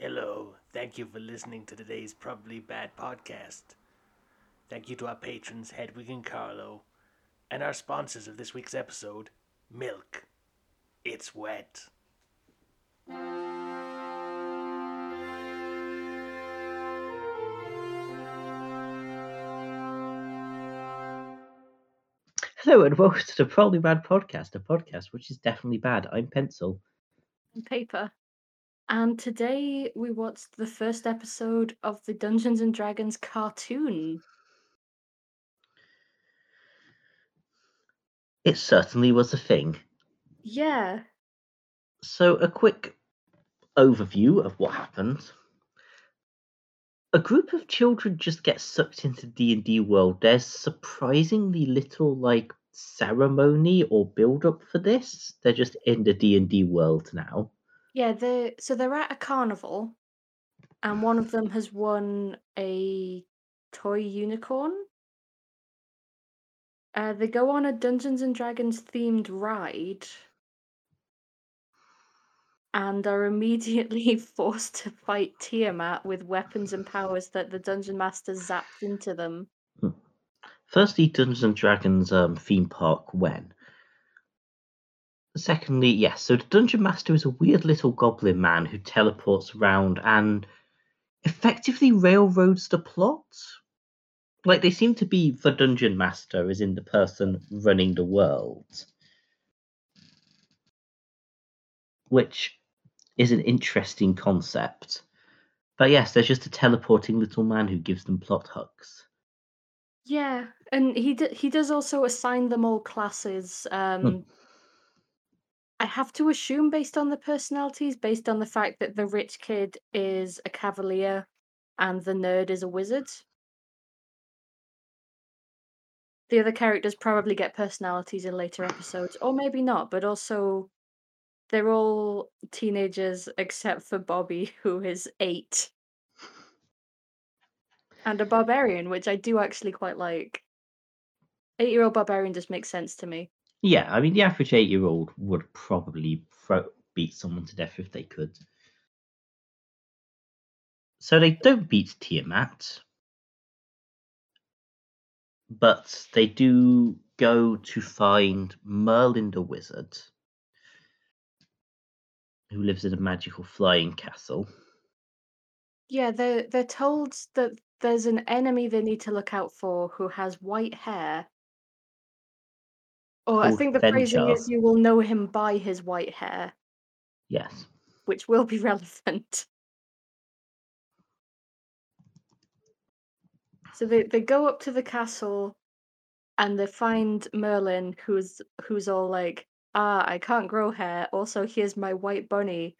Hello, thank you for listening to today's Probably Bad podcast. Thank you to our patrons Hedwig and Carlo, and our sponsors of this week's episode, Milk. It's wet. Hello and welcome to the Probably Bad podcast, a podcast which is definitely bad. I'm Pencil. and paper. And today we watched the first episode of the Dungeons and Dragons cartoon. It certainly was a thing. Yeah. So, a quick overview of what happened. A group of children just get sucked into D&D world. There's surprisingly little like ceremony or build up for this. They're just in the D&D world now. Yeah, they so they're at a carnival and one of them has won a toy unicorn. Uh, they go on a Dungeons and Dragons themed ride and are immediately forced to fight Tiamat with weapons and powers that the dungeon master zapped into them. Firstly, Dungeons and Dragons um, theme park when. Secondly, yes, so the Dungeon Master is a weird little goblin man who teleports around and effectively railroads the plot. Like they seem to be the Dungeon Master, as in the person running the world. Which is an interesting concept. But yes, there's just a teleporting little man who gives them plot hooks. Yeah, and he d- he does also assign them all classes. Um, I have to assume based on the personalities, based on the fact that the rich kid is a cavalier and the nerd is a wizard. The other characters probably get personalities in later episodes, or maybe not, but also they're all teenagers except for Bobby, who is eight. And a barbarian, which I do actually quite like. Eight year old barbarian just makes sense to me. Yeah, I mean, the average eight year old would probably throw, beat someone to death if they could. So they don't beat Tiamat, but they do go to find Merlin the wizard, who lives in a magical flying castle. Yeah, they're they're told that there's an enemy they need to look out for who has white hair. Or I think the phrasing is you will know him by his white hair, Yes. which will be relevant. So they, they go up to the castle and they find Merlin who's who's all like, ah, I can't grow hair. Also, here's my white bunny.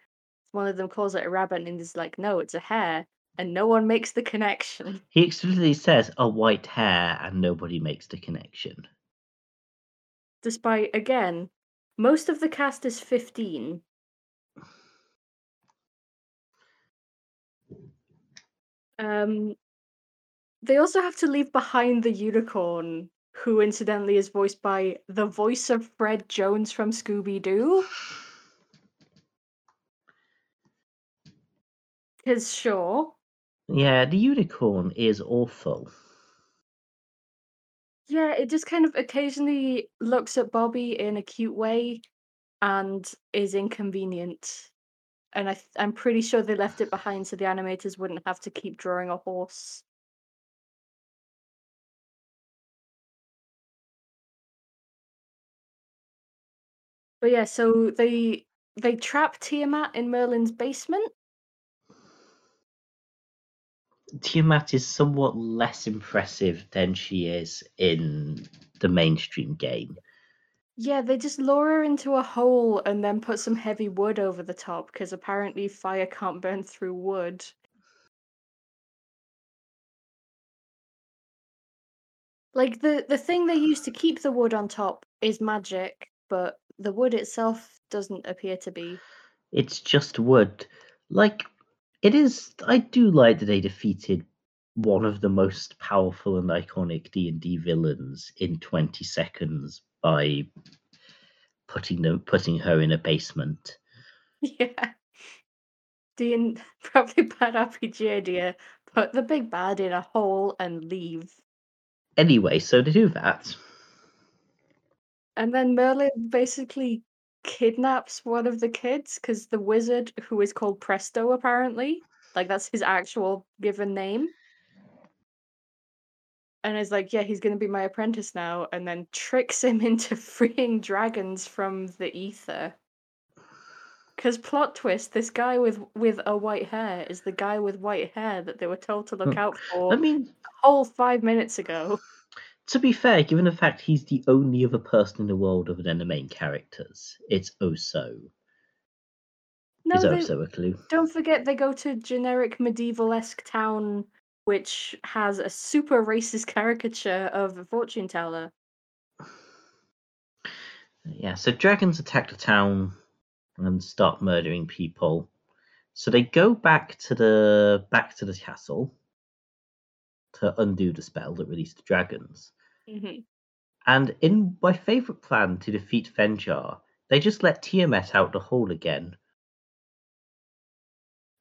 One of them calls it a rabbit and he's like, no, it's a hare. And no one makes the connection. He explicitly says a white hair, and nobody makes the connection. Despite again, most of the cast is 15. Um they also have to leave behind the unicorn, who incidentally is voiced by the voice of Fred Jones from Scooby Doo. Because sure. Yeah, the unicorn is awful. Yeah, it just kind of occasionally looks at Bobby in a cute way and is inconvenient. And I th- I'm pretty sure they left it behind so the animators wouldn't have to keep drawing a horse. But yeah, so they they trap Tiamat in Merlin's basement. Tiamat is somewhat less impressive than she is in the mainstream game. Yeah, they just lure her into a hole and then put some heavy wood over the top because apparently fire can't burn through wood. Like the the thing they use to keep the wood on top is magic, but the wood itself doesn't appear to be. It's just wood. Like, it is. I do like that they defeated one of the most powerful and iconic D and D villains in twenty seconds by putting them putting her in a basement. Yeah. Dean, probably bad RPG idea. Put the big bad in a hole and leave. Anyway, so to do that. And then Merlin basically kidnaps one of the kids because the wizard, who is called Presto, apparently, like that's his actual given name. And is like, yeah, he's going to be my apprentice now, and then tricks him into freeing dragons from the ether. Because plot twist, this guy with with a white hair is the guy with white hair that they were told to look Hmm. out for I mean, a whole five minutes ago. To be fair, given the fact he's the only other person in the world other than the main characters, it's Oso. No, is Oso a clue? don't forget they go to generic medieval-esque town which has a super racist caricature of a fortune teller. Yeah, so dragons attack the town and start murdering people. So they go back to the back to the castle to undo the spell that released the dragons. Hmm And in my favourite plan to defeat Venger, they just let Tiamat out the hole again.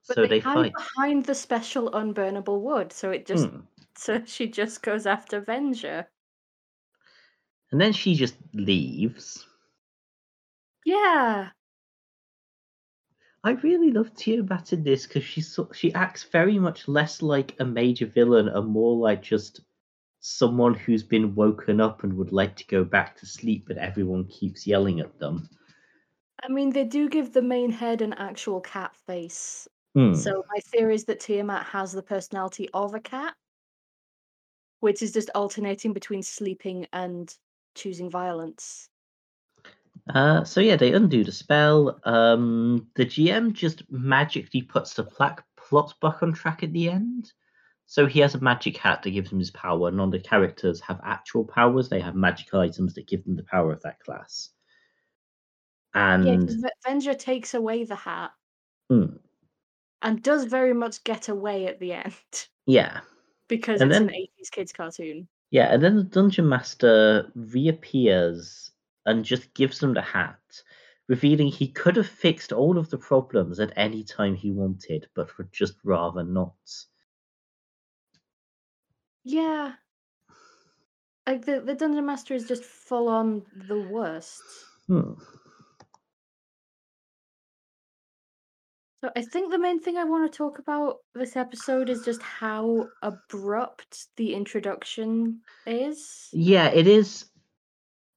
But so they, they hide fight. behind the special unburnable wood, so it just Hmm. so she just goes after Venger. And then she just leaves. Yeah. I really love Tiamat in this because she so, she acts very much less like a major villain and more like just someone who's been woken up and would like to go back to sleep, but everyone keeps yelling at them. I mean, they do give the main head an actual cat face. Hmm. So my theory is that Tiamat has the personality of a cat, which is just alternating between sleeping and choosing violence. Uh, so yeah, they undo the spell. Um, the GM just magically puts the plaque plot back on track at the end. So he has a magic hat that gives him his power. None of the characters have actual powers; they have magic items that give them the power of that class. Yeah, And because Venger takes away the hat Hmm. and does very much get away at the end yeah, because And it's then- an 80s kids cartoon. yeah, and then the dungeon master reappears and just gives them the hat, revealing he could have fixed all of the problems at any time he wanted, but would just rather not. Yeah. Like the, the Dungeon Master is just full on the worst. Hmm. So I think the main thing I want to talk about this episode is just how abrupt the introduction is. Yeah, it is.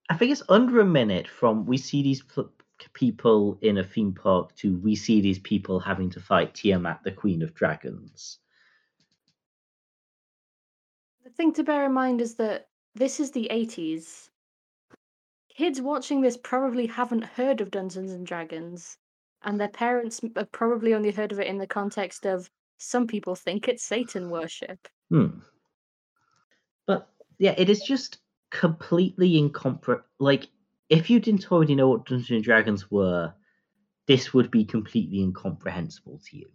I think it's under a minute from we see these pl- people in a theme park to we see these people having to fight Tiamat, the Queen of Dragons. The thing to bear in mind is that this is the 80s. Kids watching this probably haven't heard of Dungeons and Dragons, and their parents have probably only heard of it in the context of some people think it's Satan worship. Hmm. But yeah, it is just completely incompre. Like, if you didn't already know what Dungeons and Dragons were, this would be completely incomprehensible to you.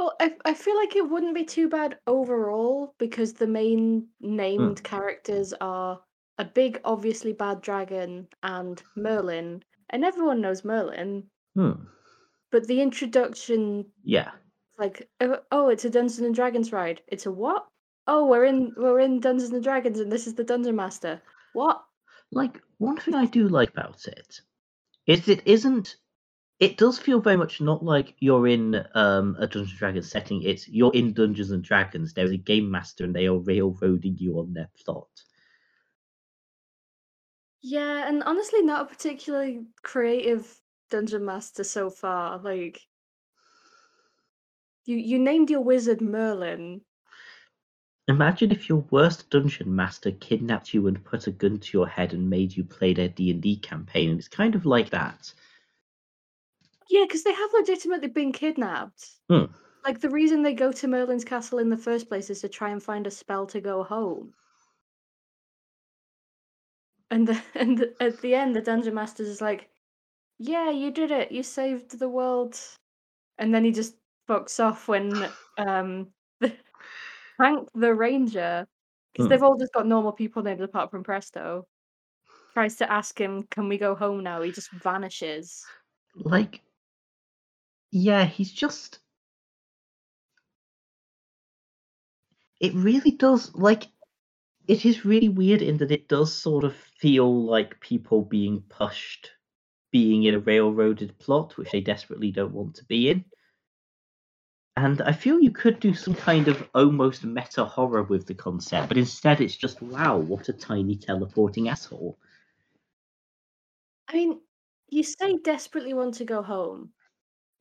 Well, I, I feel like it wouldn't be too bad overall because the main named characters are a big, obviously bad dragon and Merlin, and everyone knows Merlin. Hmm. But the introduction, Yeah. like, oh, oh, it's a Dungeons and Dragons ride. It's a what? Oh, we're in we're in Dungeons and Dragons, and this is the Dungeon Master. What? like one thing I do like about it is it isn't it does feel very much not like you're in um, a Dungeons and Dragons setting. It's you're in Dungeons and Dragons. There's a game master, and they are railroading you on their plot. Yeah, and honestly, not a particularly creative dungeon master so far. Like, you you named your wizard Merlin. Imagine if your worst dungeon master kidnapped you and put a gun to your head and made you play their D and D campaign. It's kind of like that. Yeah, because they have legitimately been kidnapped. Hmm. Like the reason they go to Merlin's castle in the first place is to try and find a spell to go home. And the, and the, at the end, the dungeon master is like, "Yeah, you did it. You saved the world." And then he just fucks off when um the, Frank the ranger, because Hmm. they've all just got normal people names apart from Presto, tries to ask him, "Can we go home now?" He just vanishes. Like Yeah, he's just. It really does like. It is really weird in that it does sort of feel like people being pushed, being in a railroaded plot, which they desperately don't want to be in. And I feel you could do some kind of almost meta horror with the concept, but instead it's just wow, what a tiny teleporting asshole. I mean, you say desperately want to go home.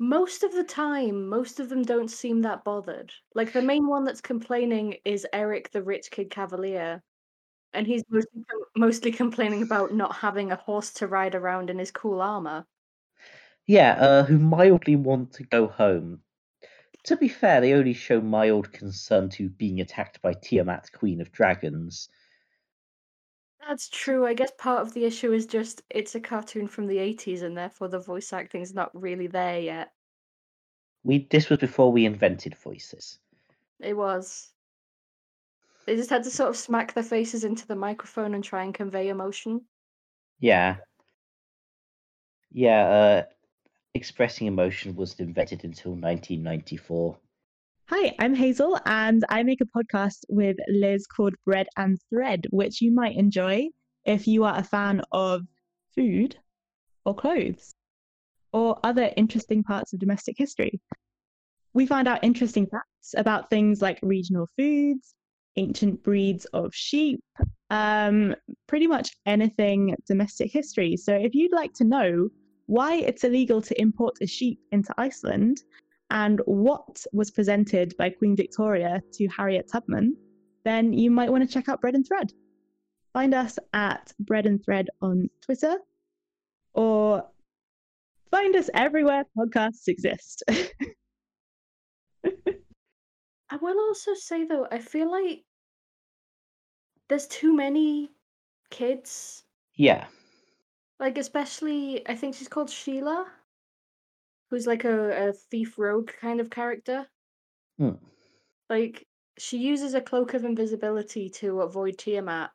Most of the time, most of them don't seem that bothered. Like the main one that's complaining is Eric, the rich kid cavalier, and he's mostly, mostly complaining about not having a horse to ride around in his cool armor. Yeah, uh, who mildly want to go home. To be fair, they only show mild concern to being attacked by Tiamat, Queen of Dragons. That's true. I guess part of the issue is just it's a cartoon from the 80s and therefore the voice acting's not really there yet. We this was before we invented voices. It was. They just had to sort of smack their faces into the microphone and try and convey emotion. Yeah. Yeah, uh, expressing emotion wasn't invented until 1994. Hi, I'm Hazel, and I make a podcast with Liz called Bread and Thread, which you might enjoy if you are a fan of food or clothes or other interesting parts of domestic history. We find out interesting facts about things like regional foods, ancient breeds of sheep, um, pretty much anything domestic history. So if you'd like to know why it's illegal to import a sheep into Iceland and what was presented by Queen Victoria to Harriet Tubman, then you might want to check out Bread and Thread. Find us at Bread and Thread on Twitter or find us everywhere podcasts exist. I will also say though, I feel like there's too many kids. Yeah. Like especially I think she's called Sheila, who's like a, a thief rogue kind of character. Hmm. Like she uses a cloak of invisibility to avoid Tiamat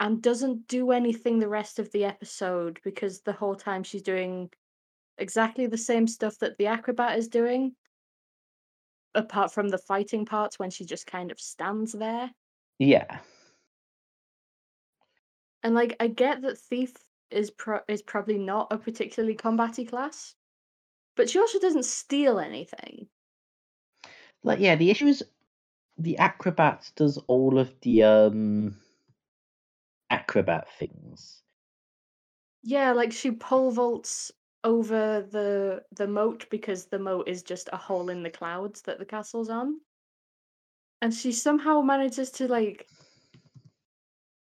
and doesn't do anything the rest of the episode because the whole time she's doing exactly the same stuff that the acrobat is doing apart from the fighting parts when she just kind of stands there Yeah. and like i get that thief is pro- is probably not a particularly combaty class but she also doesn't steal anything. Like yeah, the issue is the acrobat does all of the um acrobat things. yeah like she pole vaults over the the moat because the moat is just a hole in the clouds that the castle's on. And she somehow manages to like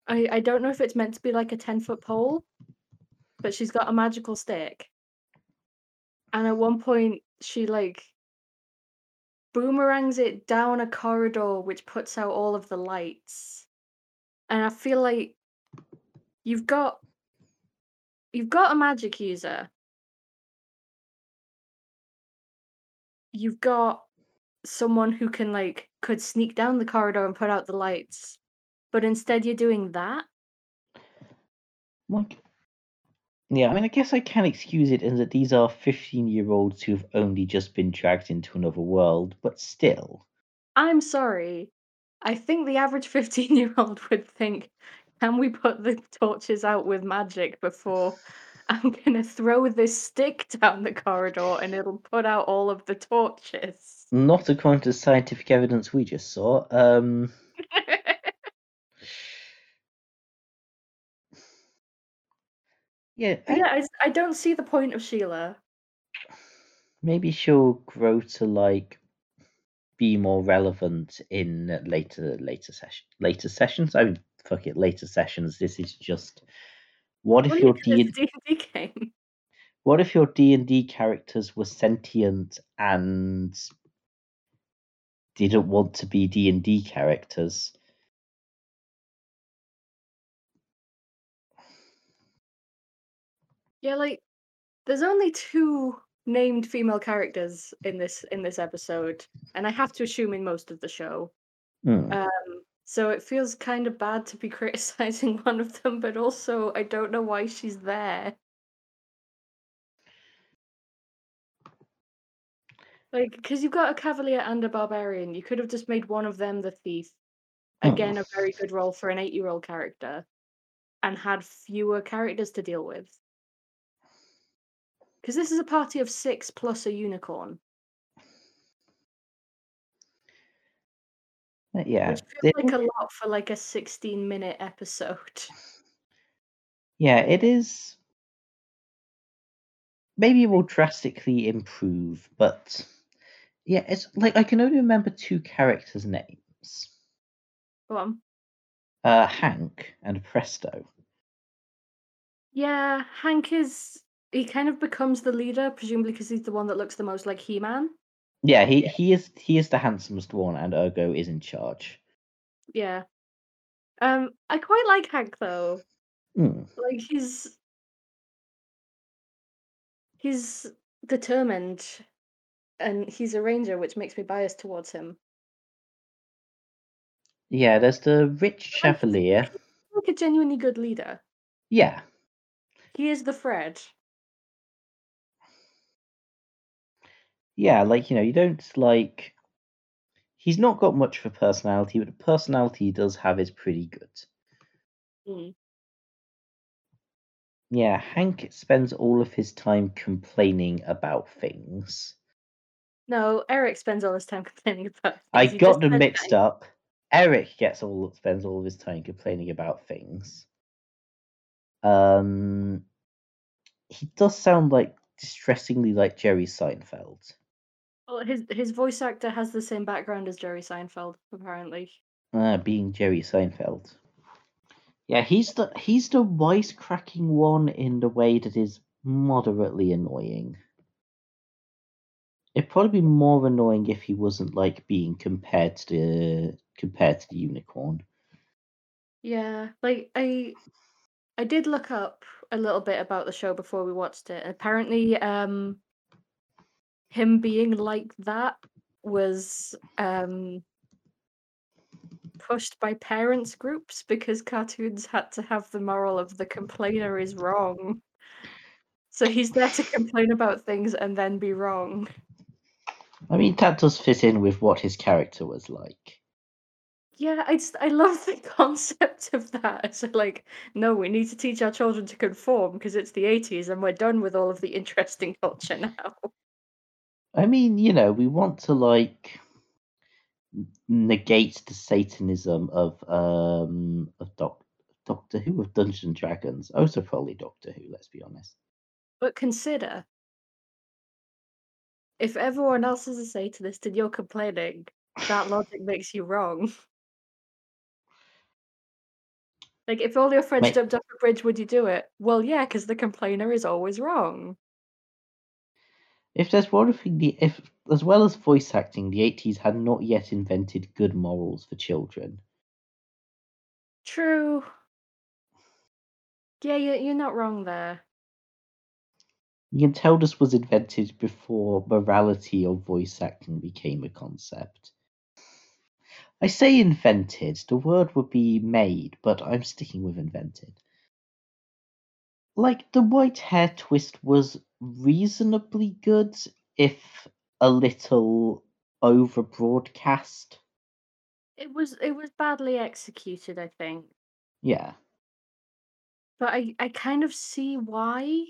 I, I don't know if it's meant to be like a 10 foot pole but she's got a magical stick and at one point she like boomerangs it down a corridor which puts out all of the lights. And i feel like you've got you've got a magic user. You've got someone who can like could sneak down the corridor and put out the lights but instead you're doing that? Like, yeah, I mean, I guess I can excuse it in that these are 15 year olds who've only just been dragged into another world, but still. i'm sorry i think the average 15 year old would think can we put the torches out with magic before i'm gonna throw this stick down the corridor and it'll put out all of the torches Not according to the scientific evidence we just saw. Um, yeah, I- yeah I, I don't see the point of sheila maybe she'll grow to like be more relevant in later later session later sessions. I mean, fuck it, later sessions. This is just what if your D D&D game what if your D and D characters were sentient and didn't want to be D and D characters? Yeah, like there's only two named female characters in this in this episode, and I have to assume in most of the show. Hmm. Um, so it feels kind of bad to be criticizing one of them, but also I don't know why she's there. Like, because you've got a cavalier and a barbarian, you could have just made one of them the thief. Again, a very good role for an eight-year-old character, and had fewer characters to deal with. Because this is a party of six plus a unicorn, Uh, Yeah, which feels it- like a lot for like a sixteen-minute episode. yeah, it is. Maybe it will drastically improve, but yeah, it's like I can only remember two characters' names: Go on. uh, Hank and Presto. Yeah, Hank is. He kind of becomes the leader, presumably because he's the one that looks the most like He-Man. Yeah, he he is he is the handsomest one, and ergo is in charge. Yeah. Um, I quite like Hank though. Hmm. Like he's he's determined and he's a ranger, which makes me biased towards him. Yeah, there's the rich chevalier. like a genuinely good leader. Yeah, He is the Fred. Yeah, like you know, you don't like. He's not got much of a personality, but the personality he does have is pretty good. Mm. Yeah, Hank spends all of his time complaining about things. No, Eric spends all his time complaining about things. I got them mixed Hank. up. Eric gets all spends all of his time complaining about things. Um, he does sound like distressingly like Jerry Seinfeld. Well, his his voice actor has the same background as Jerry Seinfeld, apparently. Uh, being Jerry Seinfeld. Yeah, he's the he's the wisecracking one in the way that is moderately annoying. It'd probably be more annoying if he wasn't like being compared to the compared to the unicorn. Yeah, like I I did look up a little bit about the show before we watched it. Apparently, um him being like that was um pushed by parents groups because cartoons had to have the moral of the complainer is wrong. So he's there to complain about things and then be wrong. I mean, that does fit in with what his character was like. Yeah, I just I love the concept of that. So like, no, we need to teach our children to conform because it's the 80s and we're done with all of the interesting culture now. I mean, you know, we want to like negate the Satanism of um of Doc Doctor Who of Dungeons and Dragons. Also, probably Doctor Who. Let's be honest. But consider if everyone else is a Satanist and you're complaining, that logic makes you wrong. Like, if all your friends Mate. jumped off a bridge, would you do it? Well, yeah, because the complainer is always wrong. If there's one thing, the if as well as voice acting, the eighties had not yet invented good morals for children. True. Yeah, you're, you're not wrong there. You can tell this was invented before morality or voice acting became a concept. I say invented, the word would be made, but I'm sticking with invented. Like, the white hair twist was reasonably good, if a little over broadcast. It was it was badly executed, I think. Yeah. But I, I kind of see why.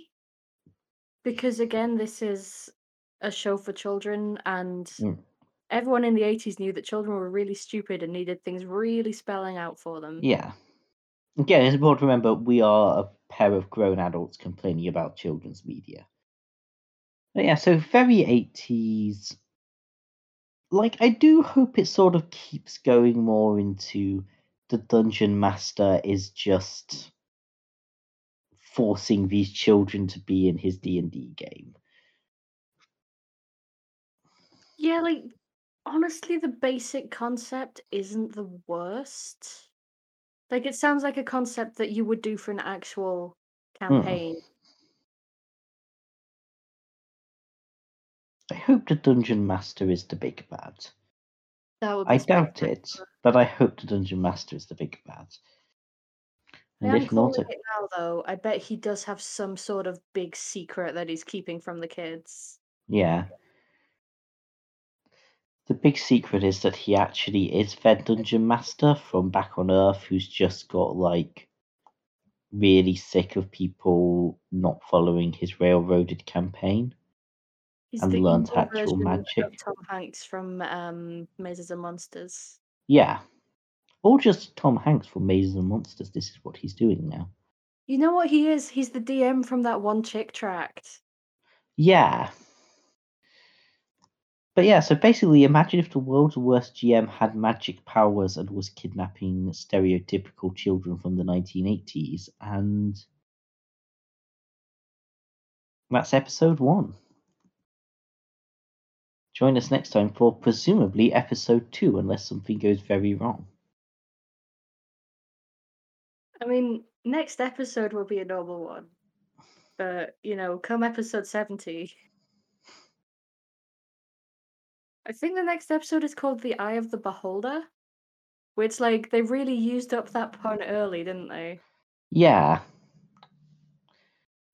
Because again, this is a show for children, and Mm. everyone in the 80s knew that children were really stupid and needed things really spelling out for them. Yeah. Again, it's important to remember we are a pair of grown adults complaining about children's media. But yeah, so very 80s. Like, I do hope it sort of keeps going more into the dungeon master is just forcing these children to be in his D&D game. Yeah, like honestly, the basic concept isn't the worst. Like it sounds like a concept that you would do for an actual hmm. campaign. I hope the dungeon master is the big bad. That would I doubt it, but I hope the dungeon master is the big bad. I And am if not, calling uh it now, though. I bet he does have some sort of big secret that he's keeping from the kids. yeah. The big secret is that he actually is Fed Dungeon Master from back on Earth who's just got like really sick of people not following his railroaded campaign. He's and evil actual magic. Tom Hanks from um, Mazes and Monsters. Yeah. Or just Tom Hanks from Mazes and Monsters. This is what he's doing now. You know what he is? He's the DM from that one chick tract. Yeah. But yeah, so basically, imagine if the world's worst GM had magic powers and was kidnapping stereotypical children from the 1980s, and that's episode one. Join us next time for presumably episode two, unless something goes very wrong. I mean, next episode will be a normal one. But, you know, come episode 70. I think the next episode is called The Eye of the Beholder. Which, like, they really used up that pun early, didn't they? Yeah.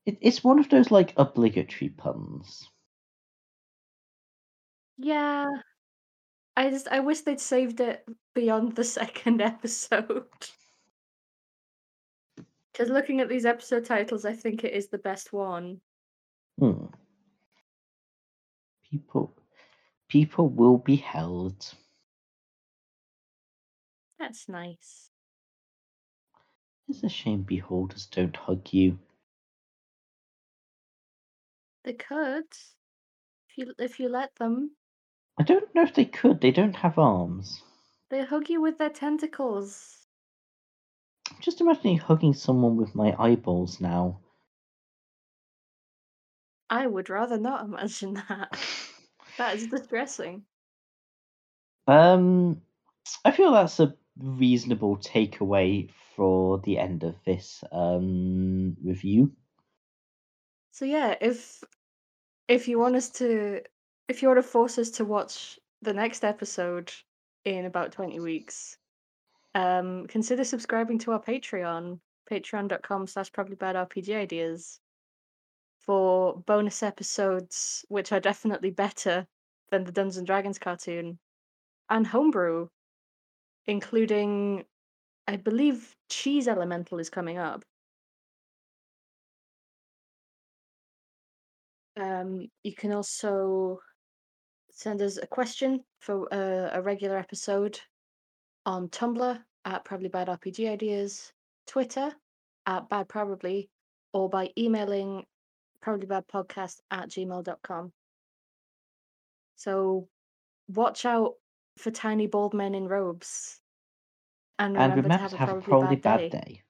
It, it's one of those like obligatory puns. Yeah. I just I wish they'd saved it beyond the second episode. Because looking at these episode titles, I think it is the best one. Hmm. People, people will be held. That's nice. It's a shame beholders don't hug you. They could, if you if you let them. I don't know if they could. They don't have arms. They hug you with their tentacles. I'm just imagining hugging someone with my eyeballs now. I would rather not imagine that. That is distressing. Um, I feel that's a reasonable takeaway for the end of this um review. So yeah, if if you want us to if you want to force us to watch the next episode in about 20 weeks, um consider subscribing to our Patreon, patreon.com slash probably bad RPG ideas for bonus episodes which are definitely better than the Dungeons and Dragons cartoon and homebrew, including I believe Cheese Elemental is coming up. Um, you can also send us a question for uh, a regular episode on Tumblr at Probably Bad RPG Ideas, Twitter at Bad Probably, or by emailing probablybadpodcast at gmail.com. So watch out for tiny bald men in robes. And remember, and remember to have, a, probably probably bad, bad day. day.